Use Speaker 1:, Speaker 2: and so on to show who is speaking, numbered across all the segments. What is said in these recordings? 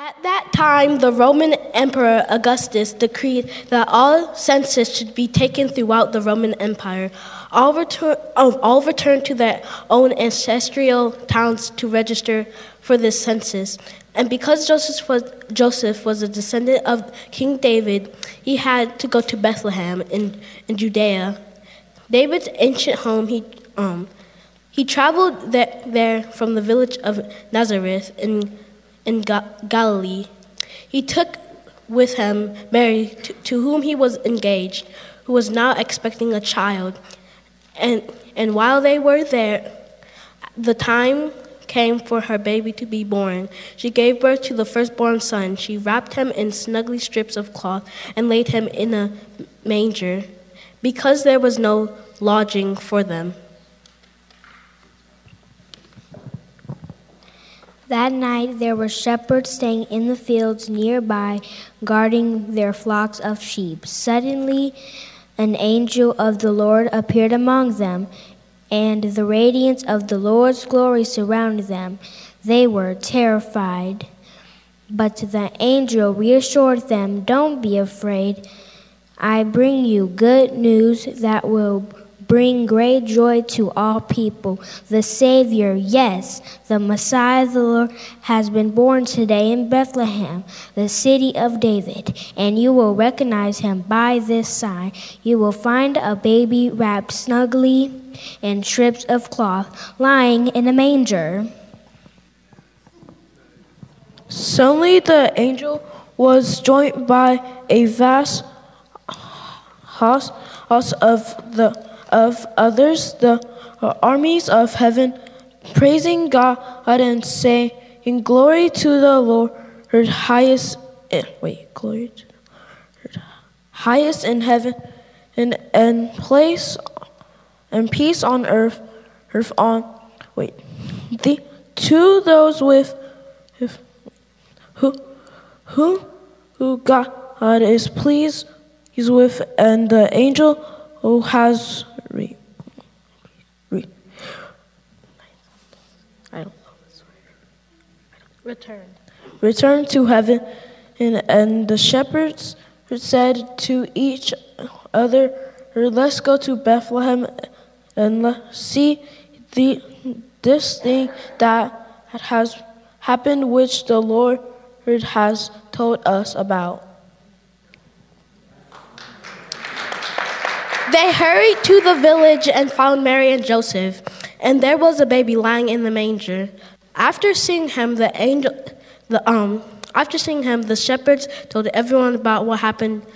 Speaker 1: At that time, the Roman Emperor Augustus decreed that all census should be taken throughout the Roman Empire. All return, oh, all returned to their own ancestral towns to register for this census. And because Joseph was, Joseph was a descendant of King David, he had to go to Bethlehem in, in Judea. David's ancient home, he, um, he traveled there, there from the village of Nazareth in Galilee. He took with him Mary, to, to, whom he was engaged, who was now expecting a child. And, and while they were there, the time came for her baby to be born. She gave birth to the firstborn son. She wrapped him in snuggly strips of cloth and laid him in a manger because there was no lodging for them.
Speaker 2: That night there were shepherds staying in the fields nearby, guarding their flocks of sheep. Suddenly, an angel of the Lord appeared among them, and the radiance of the Lord's glory surrounded them. They were terrified. But the angel reassured them, Don't be afraid. I bring you good news that will bring great joy to all people. The Savior, yes, the Messiah, the Lord, has been born today in Bethlehem, the city of David, and you will recognize him by this sign. You will find a baby wrapped snugly in strips of cloth, lying in a manger.
Speaker 3: Suddenly the angel was joined by a vast host of the of others, the armies of heaven, praising God and saying, In Glory to the Lord, highest, eh, wait, glory to the highest in heaven, and, and place and peace on earth, earth on, wait, the, to those with, if, who, who, who God is pleased, he's with, and the angel who has re, re, I don't know this word.
Speaker 1: Returned.
Speaker 3: Returned to heaven, and, and the shepherds said to each other, Let's go to Bethlehem and see the, this thing that has happened, which the Lord has told us about.
Speaker 1: They hurried to the village and found Mary and Joseph, and there was a baby lying in the manger. After seeing him, the angel, the um, after seeing him, the shepherds told everyone about what happened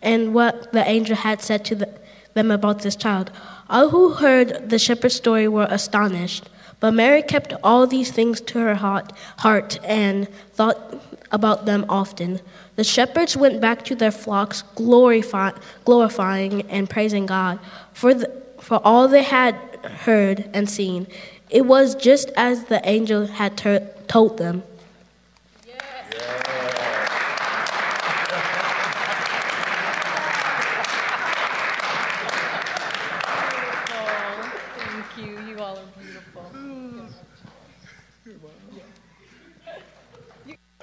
Speaker 1: and what the angel had said to the, them about this child. All who heard the shepherd's story were astonished. But Mary kept all these things to her heart, heart and thought about them often. The shepherds went back to their flocks, glorify, glorifying and praising God for, the, for all they had heard and seen. It was just as the angel had ter- told them.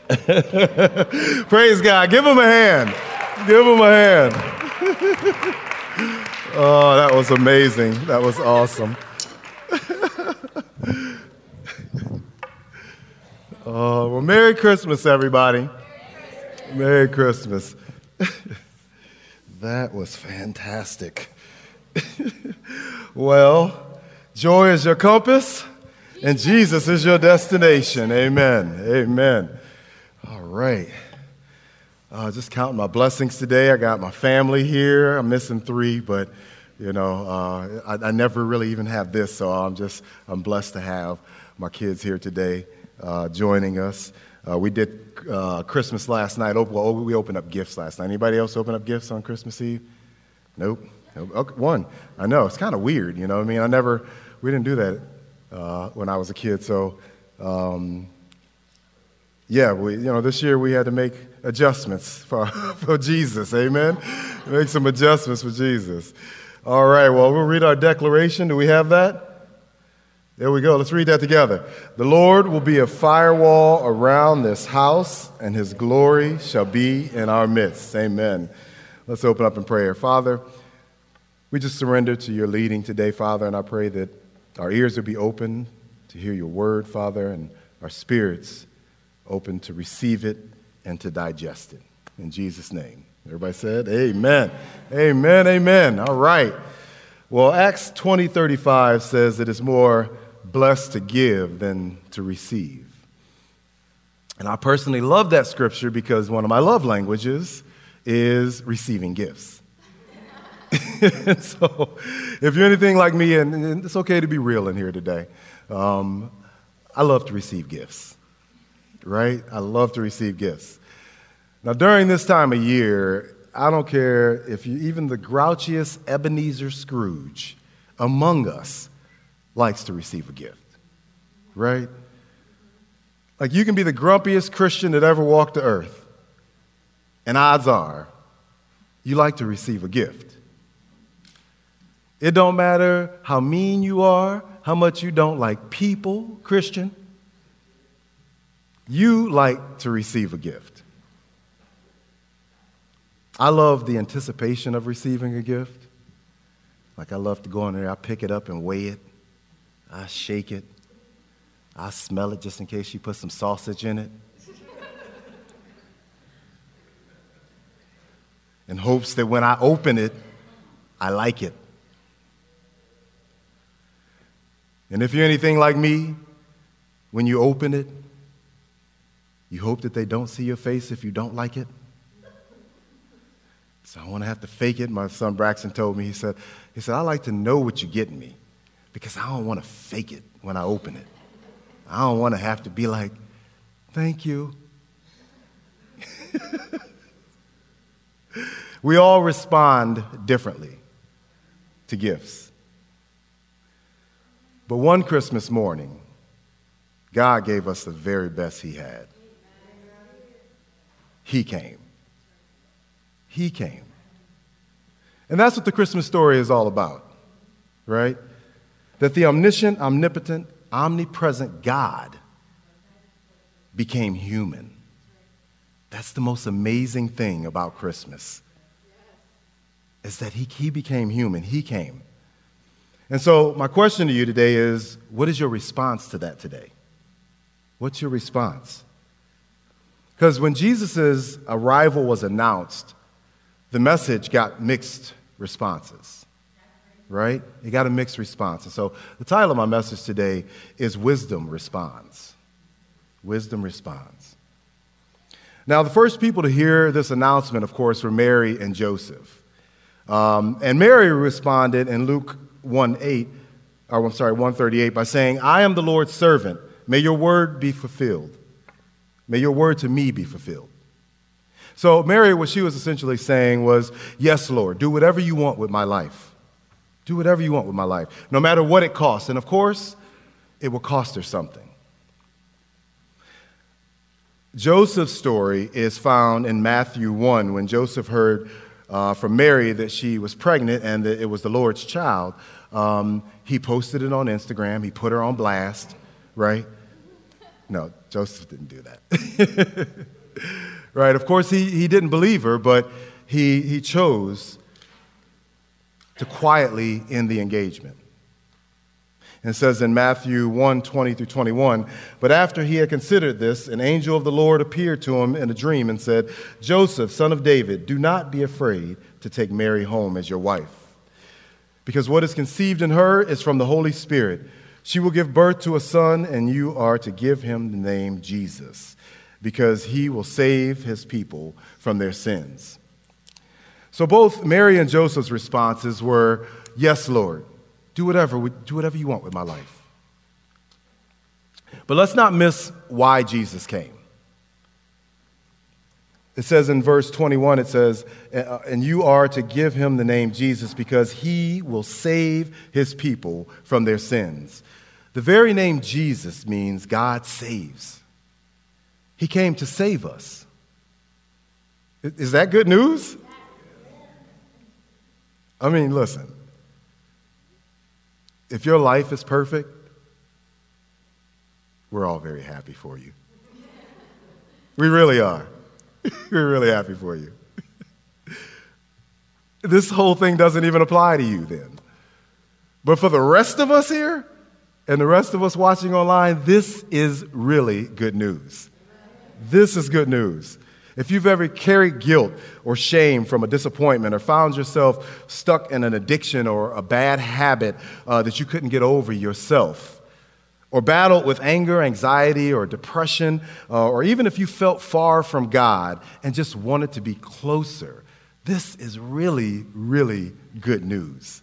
Speaker 4: Praise God. Give him a hand. Give him a hand. oh, that was amazing. That was awesome. Oh, well, Merry Christmas, everybody. Merry Christmas. that was fantastic. well, joy is your compass, and Jesus is your destination. Amen. Amen. All right. Uh, just counting my blessings today. I got my family here. I'm missing three, but you know, uh, I, I, never really even have this, so I'm just I'm blessed to have my kids here today uh, joining us. Uh, we did uh, Christmas last night. Well, we opened up gifts last night. Anybody else open up gifts on Christmas Eve? Nope. nope. One. I know it's kind of weird. You know, I mean, I never we didn't do that uh, when I was a kid, so. Um, yeah, we, you know, this year we had to make adjustments for, for Jesus. Amen? Make some adjustments for Jesus. All right, well, we'll read our declaration. Do we have that? There we go. Let's read that together. The Lord will be a firewall around this house, and his glory shall be in our midst. Amen. Let's open up in prayer. Father, we just surrender to your leading today, Father, and I pray that our ears will be open to hear your word, Father, and our spirits open to receive it and to digest it. In Jesus' name. Everybody said, Amen. Amen. Amen. All right. Well, Acts 20 35 says that it is more blessed to give than to receive. And I personally love that scripture because one of my love languages is receiving gifts. so, if you're anything like me, and it's okay to be real in here today, um, I love to receive gifts, right? I love to receive gifts. Now, during this time of year, I don't care if you, even the grouchiest Ebenezer Scrooge among us likes to receive a gift, right? Like you can be the grumpiest Christian that ever walked the earth, and odds are you like to receive a gift. It don't matter how mean you are, how much you don't like people, Christian. You like to receive a gift. I love the anticipation of receiving a gift. Like I love to go in there, I pick it up and weigh it. I shake it. I smell it just in case she put some sausage in it. in hopes that when I open it, I like it. And if you're anything like me, when you open it, you hope that they don't see your face if you don't like it. So I want to have to fake it. My son Braxton told me, he said, he said, I like to know what you're getting me because I don't want to fake it when I open it. I don't want to have to be like, thank you. we all respond differently to gifts. But one Christmas morning, God gave us the very best He had. He came. He came. And that's what the Christmas story is all about, right? That the omniscient, omnipotent, omnipresent God became human. That's the most amazing thing about Christmas. Is that he, he became human. He came. And so, my question to you today is what is your response to that today? What's your response? Because when Jesus' arrival was announced, the message got mixed responses right? You got a mixed response. And so the title of my message today is Wisdom Responds. Wisdom Responds. Now, the first people to hear this announcement, of course, were Mary and Joseph. Um, and Mary responded in Luke 1 8, or I'm sorry, 138, by saying, I am the Lord's servant. May your word be fulfilled. May your word to me be fulfilled. So, Mary, what she was essentially saying was, Yes, Lord, do whatever you want with my life. Do whatever you want with my life, no matter what it costs. And of course, it will cost her something. Joseph's story is found in Matthew 1 when Joseph heard uh, from Mary that she was pregnant and that it was the Lord's child. Um, he posted it on Instagram, he put her on blast, right? No, Joseph didn't do that. right? Of course, he, he didn't believe her, but he, he chose to quietly end the engagement. And it says in Matthew 1 20 through 21, but after he had considered this, an angel of the Lord appeared to him in a dream and said, Joseph, son of David, do not be afraid to take Mary home as your wife, because what is conceived in her is from the Holy Spirit. She will give birth to a son, and you are to give him the name Jesus, because he will save his people from their sins. So both Mary and Joseph's responses were, Yes, Lord, do whatever, do whatever you want with my life. But let's not miss why Jesus came. It says in verse 21, it says, uh, And you are to give him the name Jesus because he will save his people from their sins. The very name Jesus means God saves. He came to save us. Is that good news? I mean, listen, if your life is perfect, we're all very happy for you. We really are. we're really happy for you. this whole thing doesn't even apply to you then. But for the rest of us here and the rest of us watching online, this is really good news. This is good news. If you've ever carried guilt or shame from a disappointment or found yourself stuck in an addiction or a bad habit uh, that you couldn't get over yourself, or battled with anger, anxiety, or depression, uh, or even if you felt far from God and just wanted to be closer, this is really, really good news.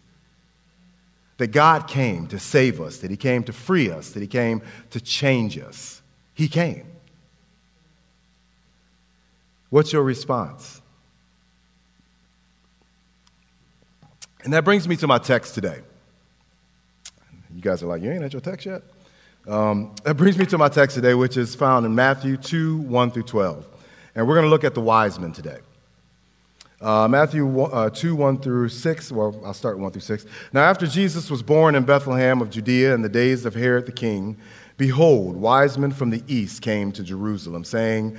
Speaker 4: That God came to save us, that He came to free us, that He came to change us. He came. What's your response? And that brings me to my text today. You guys are like, you ain't at your text yet? Um, that brings me to my text today, which is found in Matthew 2 1 through 12. And we're going to look at the wise men today. Uh, Matthew uh, 2 1 through 6. Well, I'll start 1 through 6. Now, after Jesus was born in Bethlehem of Judea in the days of Herod the king, behold, wise men from the east came to Jerusalem, saying,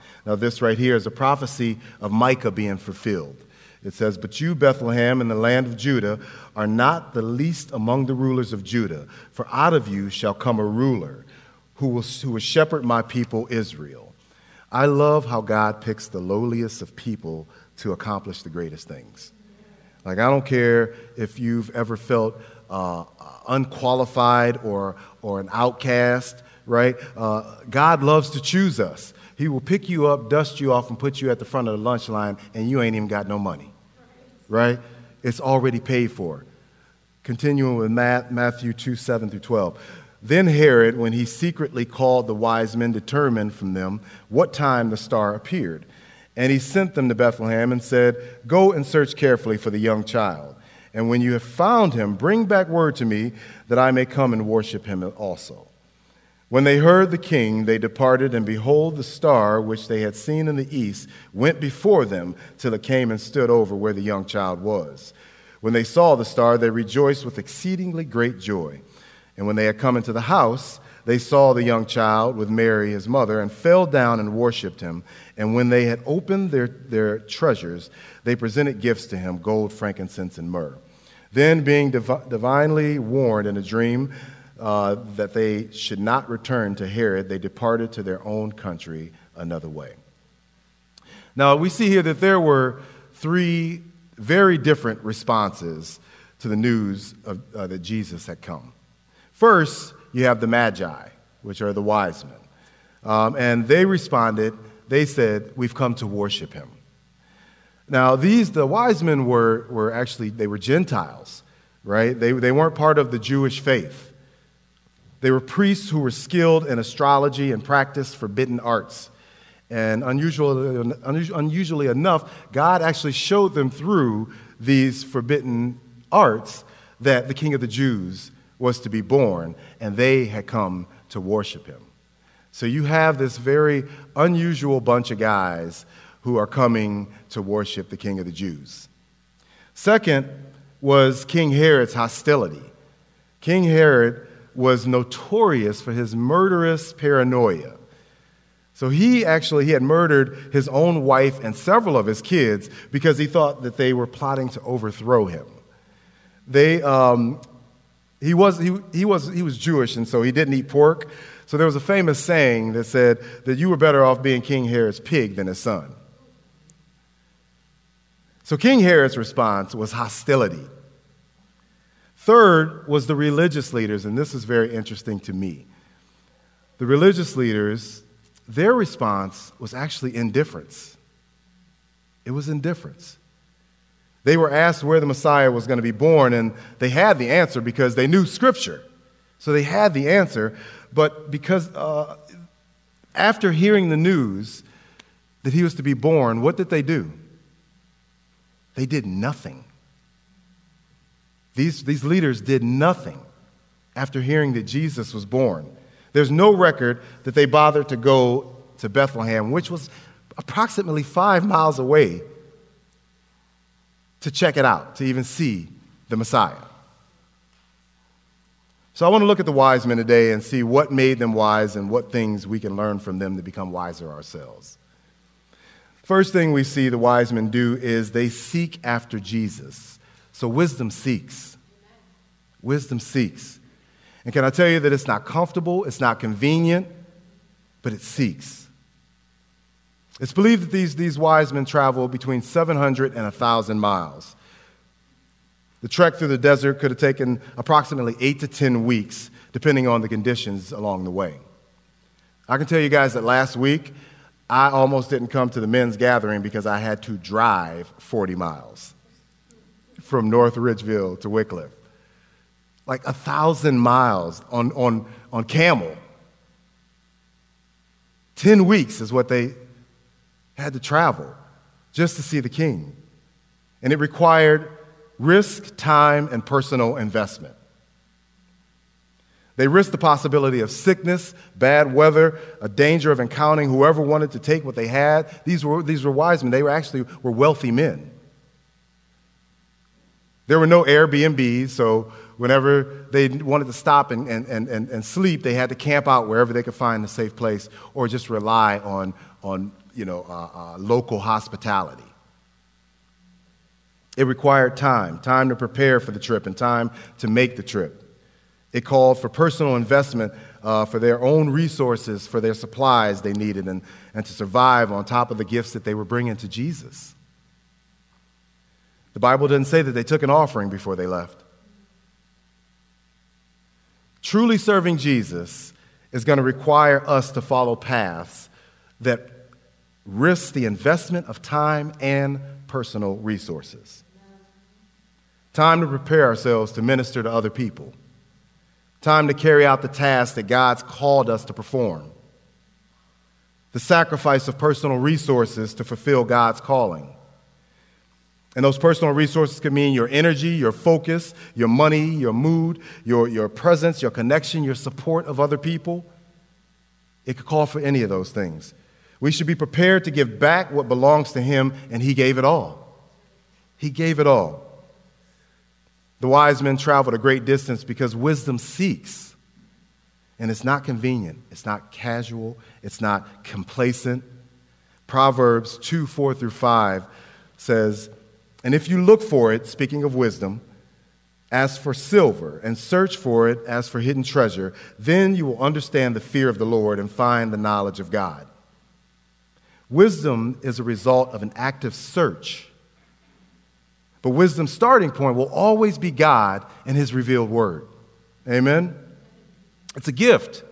Speaker 4: Now, this right here is a prophecy of Micah being fulfilled. It says, But you, Bethlehem, in the land of Judah, are not the least among the rulers of Judah, for out of you shall come a ruler who will, who will shepherd my people Israel. I love how God picks the lowliest of people to accomplish the greatest things. Like, I don't care if you've ever felt uh, unqualified or, or an outcast, right? Uh, God loves to choose us. He will pick you up, dust you off, and put you at the front of the lunch line, and you ain't even got no money. Right? It's already paid for. Continuing with Matthew 2 7 through 12. Then Herod, when he secretly called the wise men, determined from them what time the star appeared. And he sent them to Bethlehem and said, Go and search carefully for the young child. And when you have found him, bring back word to me that I may come and worship him also. When they heard the king, they departed, and behold, the star which they had seen in the east went before them till it came and stood over where the young child was. When they saw the star, they rejoiced with exceedingly great joy. And when they had come into the house, they saw the young child with Mary, his mother, and fell down and worshipped him. And when they had opened their, their treasures, they presented gifts to him gold, frankincense, and myrrh. Then, being div- divinely warned in a dream, uh, that they should not return to Herod, they departed to their own country another way. Now, we see here that there were three very different responses to the news of, uh, that Jesus had come. First, you have the Magi, which are the wise men. Um, and they responded, they said, We've come to worship him. Now, these, the wise men were, were actually, they were Gentiles, right? They, they weren't part of the Jewish faith. They were priests who were skilled in astrology and practiced forbidden arts. And unusually, unusually enough, God actually showed them through these forbidden arts that the King of the Jews was to be born, and they had come to worship him. So you have this very unusual bunch of guys who are coming to worship the King of the Jews. Second was King Herod's hostility. King Herod was notorious for his murderous paranoia. So he actually he had murdered his own wife and several of his kids because he thought that they were plotting to overthrow him. They, um, he, was, he, he, was, he was Jewish, and so he didn't eat pork. So there was a famous saying that said that you were better off being King Herod's pig than his son. So King Herod's response was hostility. Third was the religious leaders, and this is very interesting to me. The religious leaders, their response was actually indifference. It was indifference. They were asked where the Messiah was going to be born, and they had the answer because they knew Scripture. So they had the answer, but because uh, After hearing the news that he was to be born, what did they do? They did nothing. These, these leaders did nothing after hearing that Jesus was born. There's no record that they bothered to go to Bethlehem, which was approximately five miles away, to check it out, to even see the Messiah. So I want to look at the wise men today and see what made them wise and what things we can learn from them to become wiser ourselves. First thing we see the wise men do is they seek after Jesus. So wisdom seeks. Wisdom seeks. And can I tell you that it's not comfortable, it's not convenient, but it seeks. It's believed that these, these wise men traveled between 700 and 1,000 miles. The trek through the desert could have taken approximately eight to 10 weeks, depending on the conditions along the way. I can tell you guys that last week, I almost didn't come to the men's gathering because I had to drive 40 miles from North Ridgeville to Wickliffe. Like a thousand miles on, on, on camel. 10 weeks is what they had to travel just to see the king. And it required risk, time, and personal investment. They risked the possibility of sickness, bad weather, a danger of encountering whoever wanted to take what they had. These were, these were wise men. They were actually were wealthy men. There were no Airbnbs, so whenever they wanted to stop and, and, and, and, sleep, they had to camp out wherever they could find a safe place or just rely on, on you know, uh, uh, local hospitality. It required time, time to prepare for the trip and time to make the trip. It called for personal investment uh, for their own resources, for their supplies they needed, and, and to survive on top of the gifts that they were bringing to Jesus. The Bible doesn't say that they took an offering before they left. Truly serving Jesus is going to require us to follow paths that risk the investment of time and personal resources. Time to prepare ourselves to minister to other people. Time to carry out the task that God's called us to perform. The sacrifice of personal resources to fulfill God's calling. And those personal resources can mean your energy, your focus, your money, your mood, your, your presence, your connection, your support of other people. It could call for any of those things. We should be prepared to give back what belongs to Him, and He gave it all. He gave it all. The wise men traveled a great distance because wisdom seeks. And it's not convenient, it's not casual, it's not complacent. Proverbs 2 4 through 5 says, And if you look for it, speaking of wisdom, as for silver, and search for it as for hidden treasure, then you will understand the fear of the Lord and find the knowledge of God. Wisdom is a result of an active search. But wisdom's starting point will always be God and His revealed word. Amen? It's a gift,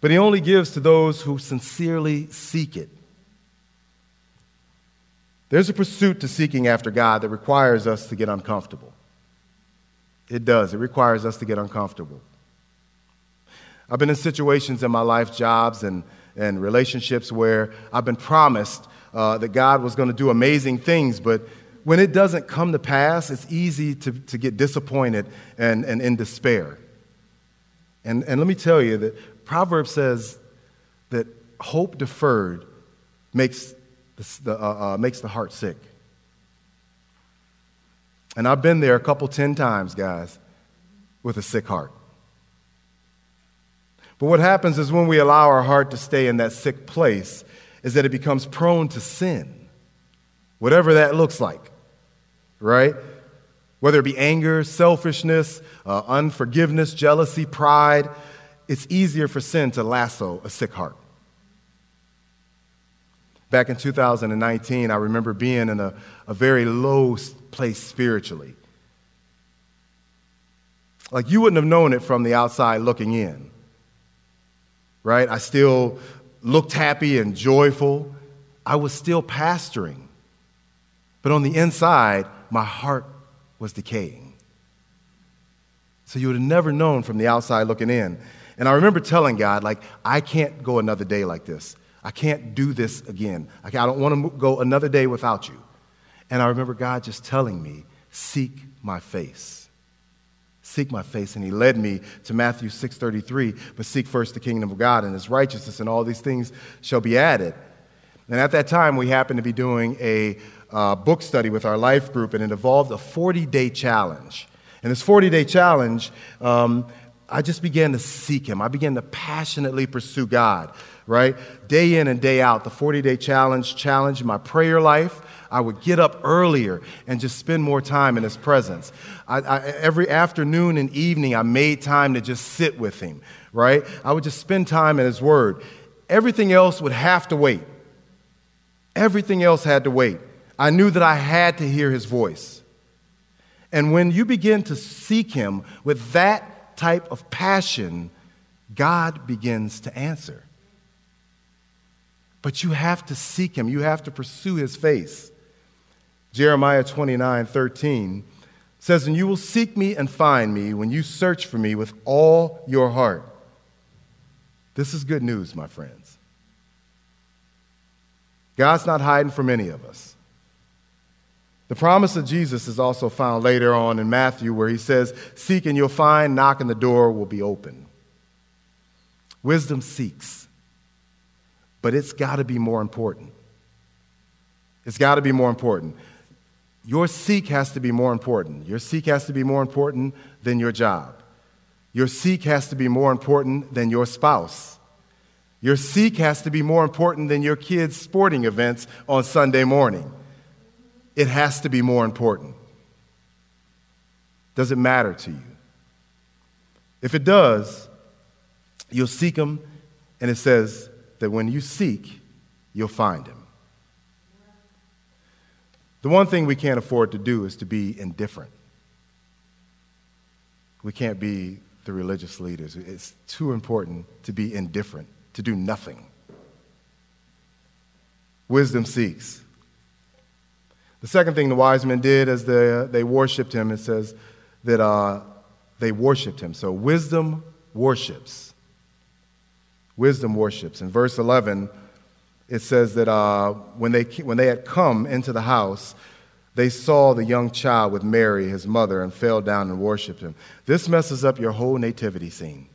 Speaker 4: but He only gives to those who sincerely seek it. There's a pursuit to seeking after God that requires us to get uncomfortable. It does, it requires us to get uncomfortable. I've been in situations in my life, jobs, and and relationships where I've been promised uh, that God was going to do amazing things, but when it doesn't come to pass, it's easy to, to get disappointed and, and in despair. And, and let me tell you that Proverbs says that hope deferred makes the, uh, uh, makes the heart sick. And I've been there a couple, ten times, guys, with a sick heart. But what happens is when we allow our heart to stay in that sick place, is that it becomes prone to sin, whatever that looks like, right? Whether it be anger, selfishness, uh, unforgiveness, jealousy, pride, it's easier for sin to lasso a sick heart. Back in 2019, I remember being in a, a very low place spiritually. Like you wouldn't have known it from the outside looking in right? I still looked happy and joyful. I was still pastoring. But on the inside, my heart was decaying. So you would have never known from the outside looking in. And I remember telling God, like, I can't go another day like this. I can't do this again. I don't want to go another day without you. And I remember God just telling me, seek my face. Seek my face. And he led me to Matthew 6.33, but seek first the kingdom of God and his righteousness, and all these things shall be added. And at that time, we happened to be doing a uh, book study with our life group, and it involved a 40 day challenge. And this 40 day challenge, um, I just began to seek Him. I began to passionately pursue God, right? Day in and day out, the 40 day challenge challenged my prayer life. I would get up earlier and just spend more time in His presence. I, I, every afternoon and evening, I made time to just sit with Him, right? I would just spend time in His Word. Everything else would have to wait. Everything else had to wait. I knew that I had to hear His voice. And when you begin to seek Him with that type of passion, God begins to answer. But you have to seek Him, you have to pursue His face. Jeremiah 29 13 says, And you will seek me and find me when you search for me with all your heart. This is good news, my friends. God's not hiding from any of us. The promise of Jesus is also found later on in Matthew, where he says, Seek and you'll find, knock and the door will be open. Wisdom seeks, but it's got to be more important. It's got to be more important. Your seek has to be more important. Your seek has to be more important than your job. Your seek has to be more important than your spouse. Your seek has to be more important than your kids' sporting events on Sunday morning. It has to be more important. Does it matter to you? If it does, you'll seek him, and it says that when you seek, you'll find him. The one thing we can't afford to do is to be indifferent. We can't be the religious leaders. It's too important to be indifferent, to do nothing. Wisdom seeks. The second thing the wise men did as they, they worshiped him, it says that uh, they worshiped him. So wisdom worships. Wisdom worships. In verse 11, it says that uh, when, they, when they had come into the house, they saw the young child with Mary, his mother, and fell down and worshiped him. This messes up your whole nativity scene.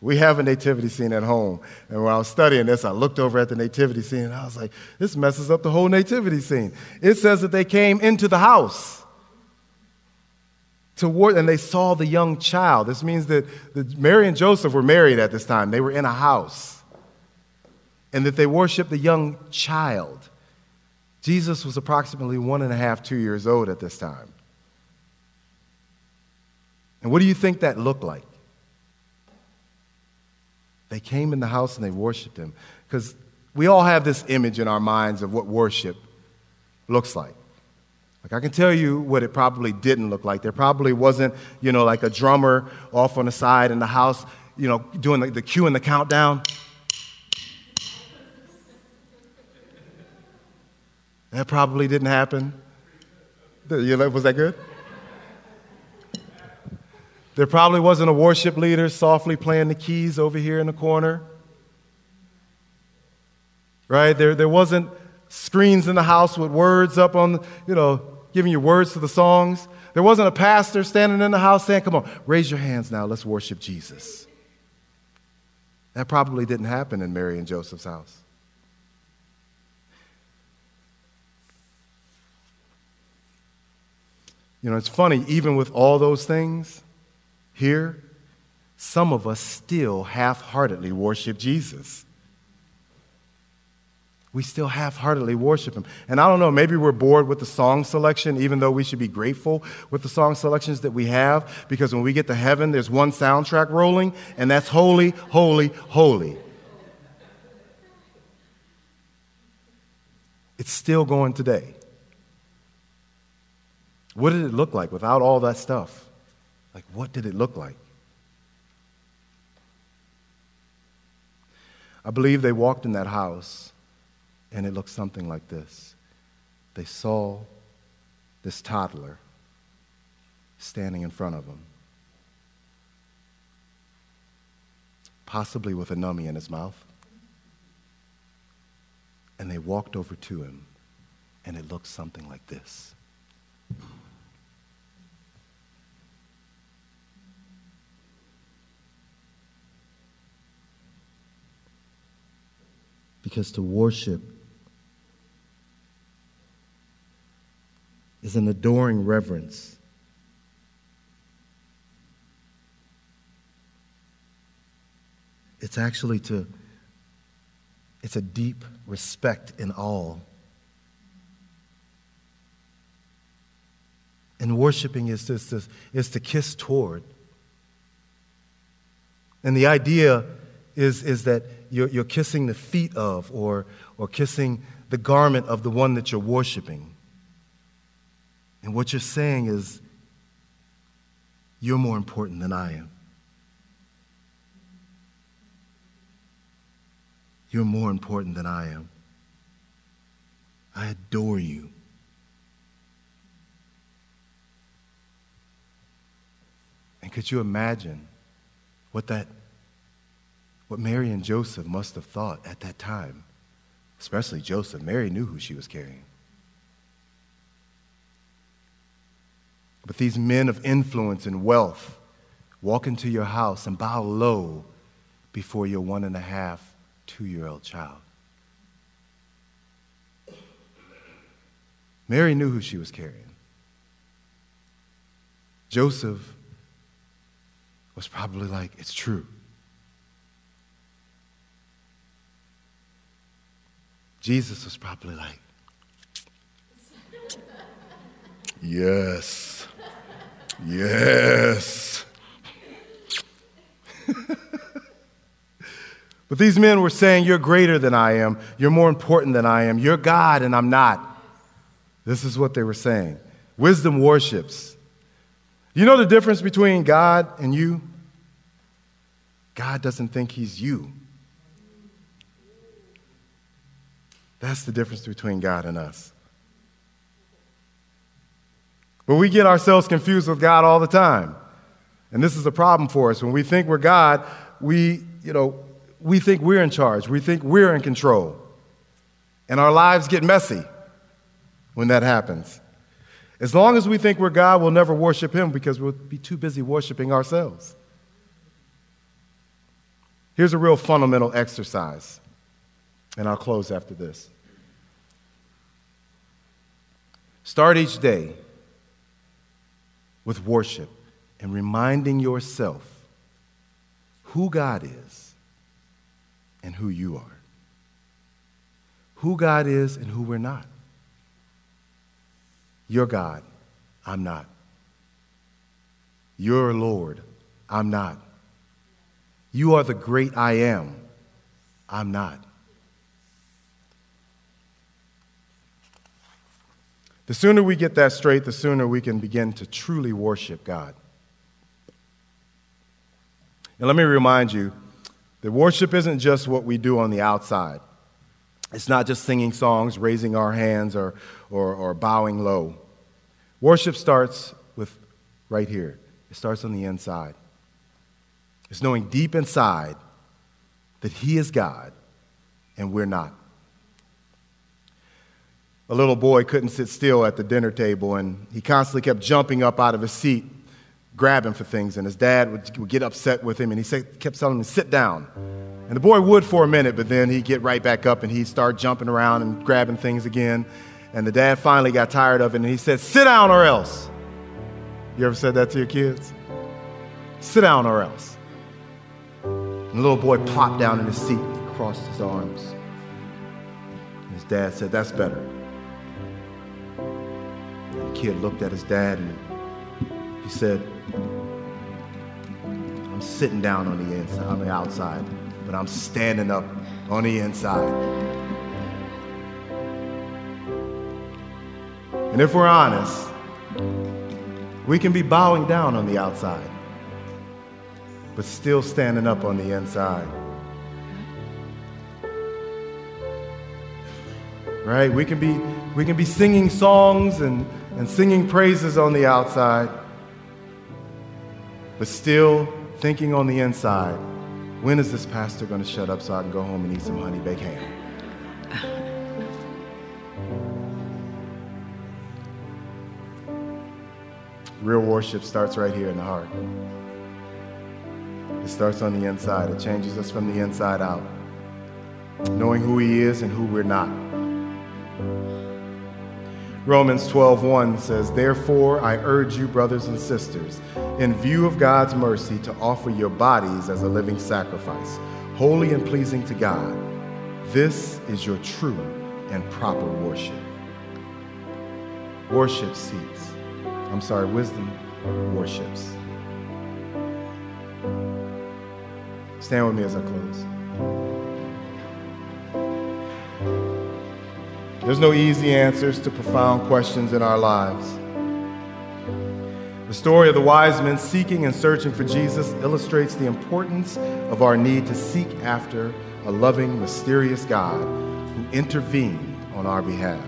Speaker 4: We have a nativity scene at home. And when I was studying this, I looked over at the nativity scene and I was like, this messes up the whole nativity scene. It says that they came into the house to war- and they saw the young child. This means that Mary and Joseph were married at this time, they were in a house. And that they worshiped the young child. Jesus was approximately one and a half, two years old at this time. And what do you think that looked like? They came in the house and they worshiped him. Because we all have this image in our minds of what worship looks like. Like I can tell you what it probably didn't look like. There probably wasn't, you know, like a drummer off on the side in the house, you know, doing the, the cue and the countdown. That probably didn't happen. Was that good? There probably wasn't a worship leader softly playing the keys over here in the corner. Right? There, there wasn't screens in the house with words up on, you know, giving you words to the songs. There wasn't a pastor standing in the house saying, Come on, raise your hands now, let's worship Jesus. That probably didn't happen in Mary and Joseph's house. You know, it's funny, even with all those things, here, some of us still half heartedly worship Jesus. We still half heartedly worship Him. And I don't know, maybe we're bored with the song selection, even though we should be grateful with the song selections that we have, because when we get to heaven, there's one soundtrack rolling, and that's holy, holy, holy. It's still going today. What did it look like without all that stuff? Like, what did it look like? I believe they walked in that house and it looked something like this. They saw this toddler standing in front of them. possibly with a nummy in his mouth. And they walked over to him, and it looked something like this. Because to worship is an adoring reverence. It's actually to, it's a deep respect in awe. And worshiping is, is, to, is to kiss toward. And the idea is, is that you're, you're kissing the feet of or, or kissing the garment of the one that you're worshiping. And what you're saying is, you're more important than I am. You're more important than I am. I adore you. And could you imagine what that what Mary and Joseph must have thought at that time? Especially Joseph. Mary knew who she was carrying. But these men of influence and wealth walk into your house and bow low before your one and a half, two year old child. Mary knew who she was carrying. Joseph was probably like, It's true. Jesus was probably like, Yes. Yes. but these men were saying, You're greater than I am. You're more important than I am. You're God and I'm not. This is what they were saying. Wisdom worships. You know the difference between God and you? God doesn't think he's you. That's the difference between God and us. But we get ourselves confused with God all the time. And this is a problem for us. When we think we're God, we, you know, we think we're in charge. We think we're in control. And our lives get messy when that happens. As long as we think we're God, we'll never worship Him because we'll be too busy worshiping ourselves. Here's a real fundamental exercise, and I'll close after this. Start each day with worship and reminding yourself who God is and who you are. Who God is and who we're not. You're God, I'm not. You're Lord, I'm not. You are the great I am, I'm not. The sooner we get that straight, the sooner we can begin to truly worship God. And let me remind you that worship isn't just what we do on the outside. It's not just singing songs, raising our hands, or, or, or bowing low. Worship starts with right here, it starts on the inside. It's knowing deep inside that He is God and we're not a little boy couldn't sit still at the dinner table, and he constantly kept jumping up out of his seat, grabbing for things. And his dad would, would get upset with him, and he kept telling him to sit down. And the boy would for a minute, but then he'd get right back up and he'd start jumping around and grabbing things again. And the dad finally got tired of it, and he said, Sit down or else. You ever said that to your kids? Sit down or else. And the little boy plopped down in his seat and crossed his arms. His dad said, That's better kid looked at his dad and he said, I'm sitting down on the inside, on the outside, but I'm standing up on the inside. And if we're honest, we can be bowing down on the outside, but still standing up on the inside. Right? We can be we can be singing songs and and singing praises on the outside, but still thinking on the inside When is this pastor going to shut up so I can go home and eat some honey baked ham? Real worship starts right here in the heart. It starts on the inside. It changes us from the inside out. Knowing who He is and who we're not. Romans 12:1 says, "Therefore I urge you brothers and sisters, in view of God's mercy to offer your bodies as a living sacrifice, holy and pleasing to God. This is your true and proper worship." Worship seeks. I'm sorry, wisdom worships. Stand with me as I close. There's no easy answers to profound questions in our lives. The story of the wise men seeking and searching for Jesus illustrates the importance of our need to seek after a loving, mysterious God who intervened on our behalf.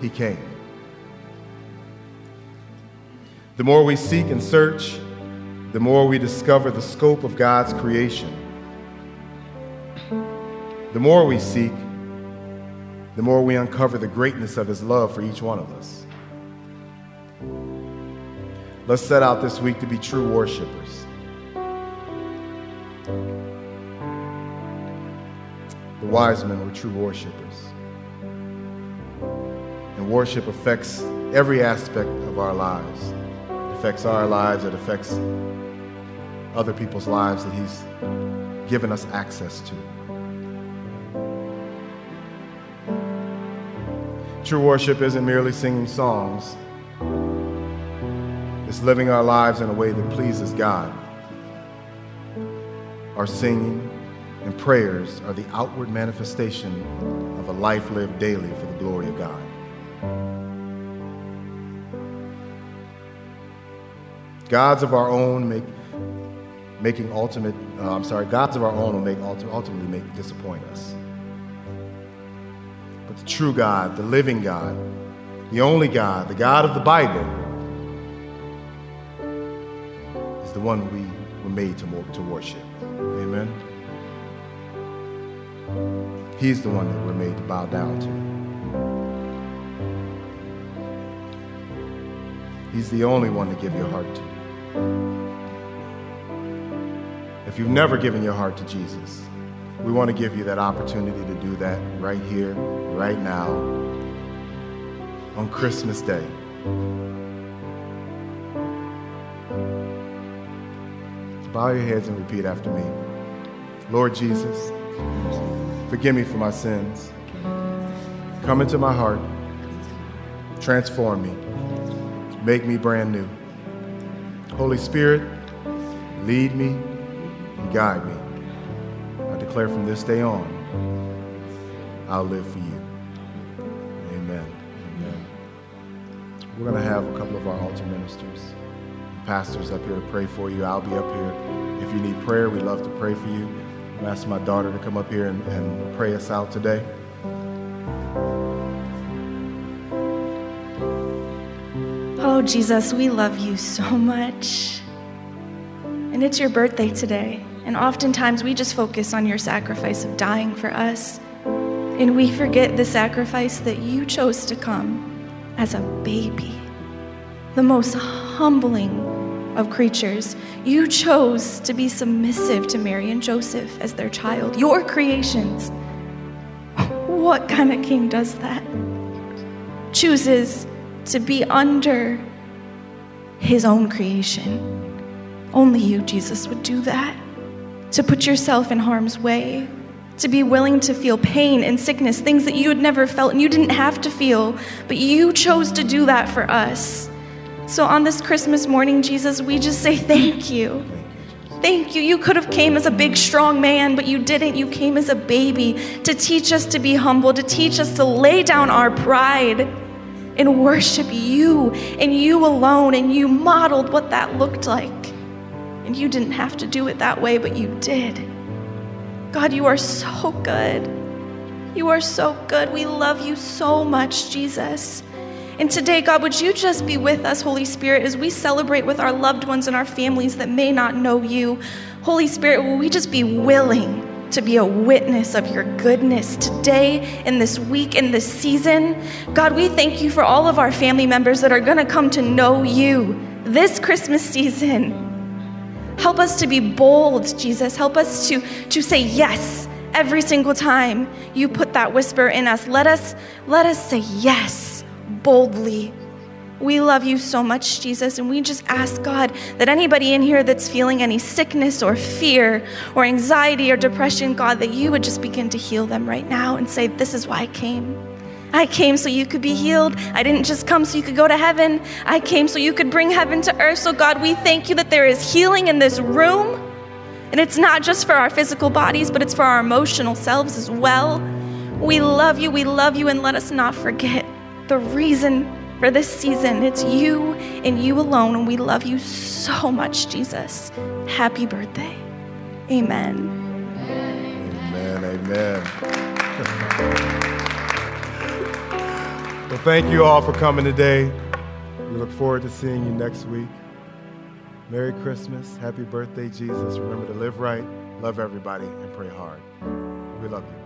Speaker 4: He came. The more we seek and search, the more we discover the scope of God's creation. The more we seek, the more we uncover the greatness of His love for each one of us. Let's set out this week to be true worshipers. The wise men were true worshipers. And worship affects every aspect of our lives. It affects our lives, it affects other people's lives that He's given us access to. True worship isn't merely singing songs, it's living our lives in a way that pleases God. Our singing and prayers are the outward manifestation of a life lived daily for the glory of God. Gods of our own make making ultimate uh, I'm sorry, gods of our own will make ultimately make disappoint us. But the true God, the living God, the only God, the God of the Bible, is the one we were made to, to worship. Amen. He's the one that we're made to bow down to. He's the only one to give your heart to. If you've never given your heart to Jesus, we want to give you that opportunity to do that right here, right now, on Christmas Day. Bow your heads and repeat after me. Lord Jesus, forgive me for my sins. Come into my heart, transform me, make me brand new. Holy Spirit, lead me and guide me. I declare from this day on, I'll live for you. We're going to have a couple of our altar ministers, pastors up here to pray for you. I'll be up here. If you need prayer, we'd love to pray for you. I'm asking my daughter to come up here and, and pray us out today.
Speaker 5: Oh, Jesus, we love you so much. And it's your birthday today. And oftentimes we just focus on your sacrifice of dying for us. And we forget the sacrifice that you chose to come as a baby, the most humbling of creatures. You chose to be submissive to Mary and Joseph as their child, your creations. What kind of king does that? Chooses to be under his own creation. Only you, Jesus, would do that to put yourself in harm's way, to be willing to feel pain and sickness, things that you had never felt and you didn't have to feel, but you chose to do that for us. So on this Christmas morning, Jesus, we just say thank you. Thank you. You could have came as a big strong man, but you didn't. You came as a baby to teach us to be humble, to teach us to lay down our pride and worship you and you alone and you modeled what that looked like. And you didn't have to do it that way, but you did. God, you are so good. You are so good. We love you so much, Jesus. And today, God, would you just be with us, Holy Spirit, as we celebrate with our loved ones and our families that may not know you? Holy Spirit, will we just be willing to be a witness of your goodness today, in this week, in this season? God, we thank you for all of our family members that are going to come to know you this Christmas season. Help us to be bold, Jesus. Help us to, to say yes every single time you put that whisper in us. Let us, let us say yes boldly. We love you so much, Jesus, and we just ask God that anybody in here that's feeling any sickness or fear or anxiety or depression, God, that you would just begin to heal them right now and say, This is why I came. I came so you could be healed. I didn't just come so you could go to heaven. I came so you could bring heaven to earth. So, God, we thank you that there is healing in this room. And it's not just for our physical bodies, but it's for our emotional selves as well. We love you. We love you. And let us not forget the reason for this season. It's you and you alone, and we love you so much, Jesus. Happy birthday. Amen.
Speaker 4: Amen. Amen. Well, thank you all for coming today. We look forward to seeing you next week. Merry Christmas. Happy birthday, Jesus. Remember to live right, love everybody, and pray hard. We love you.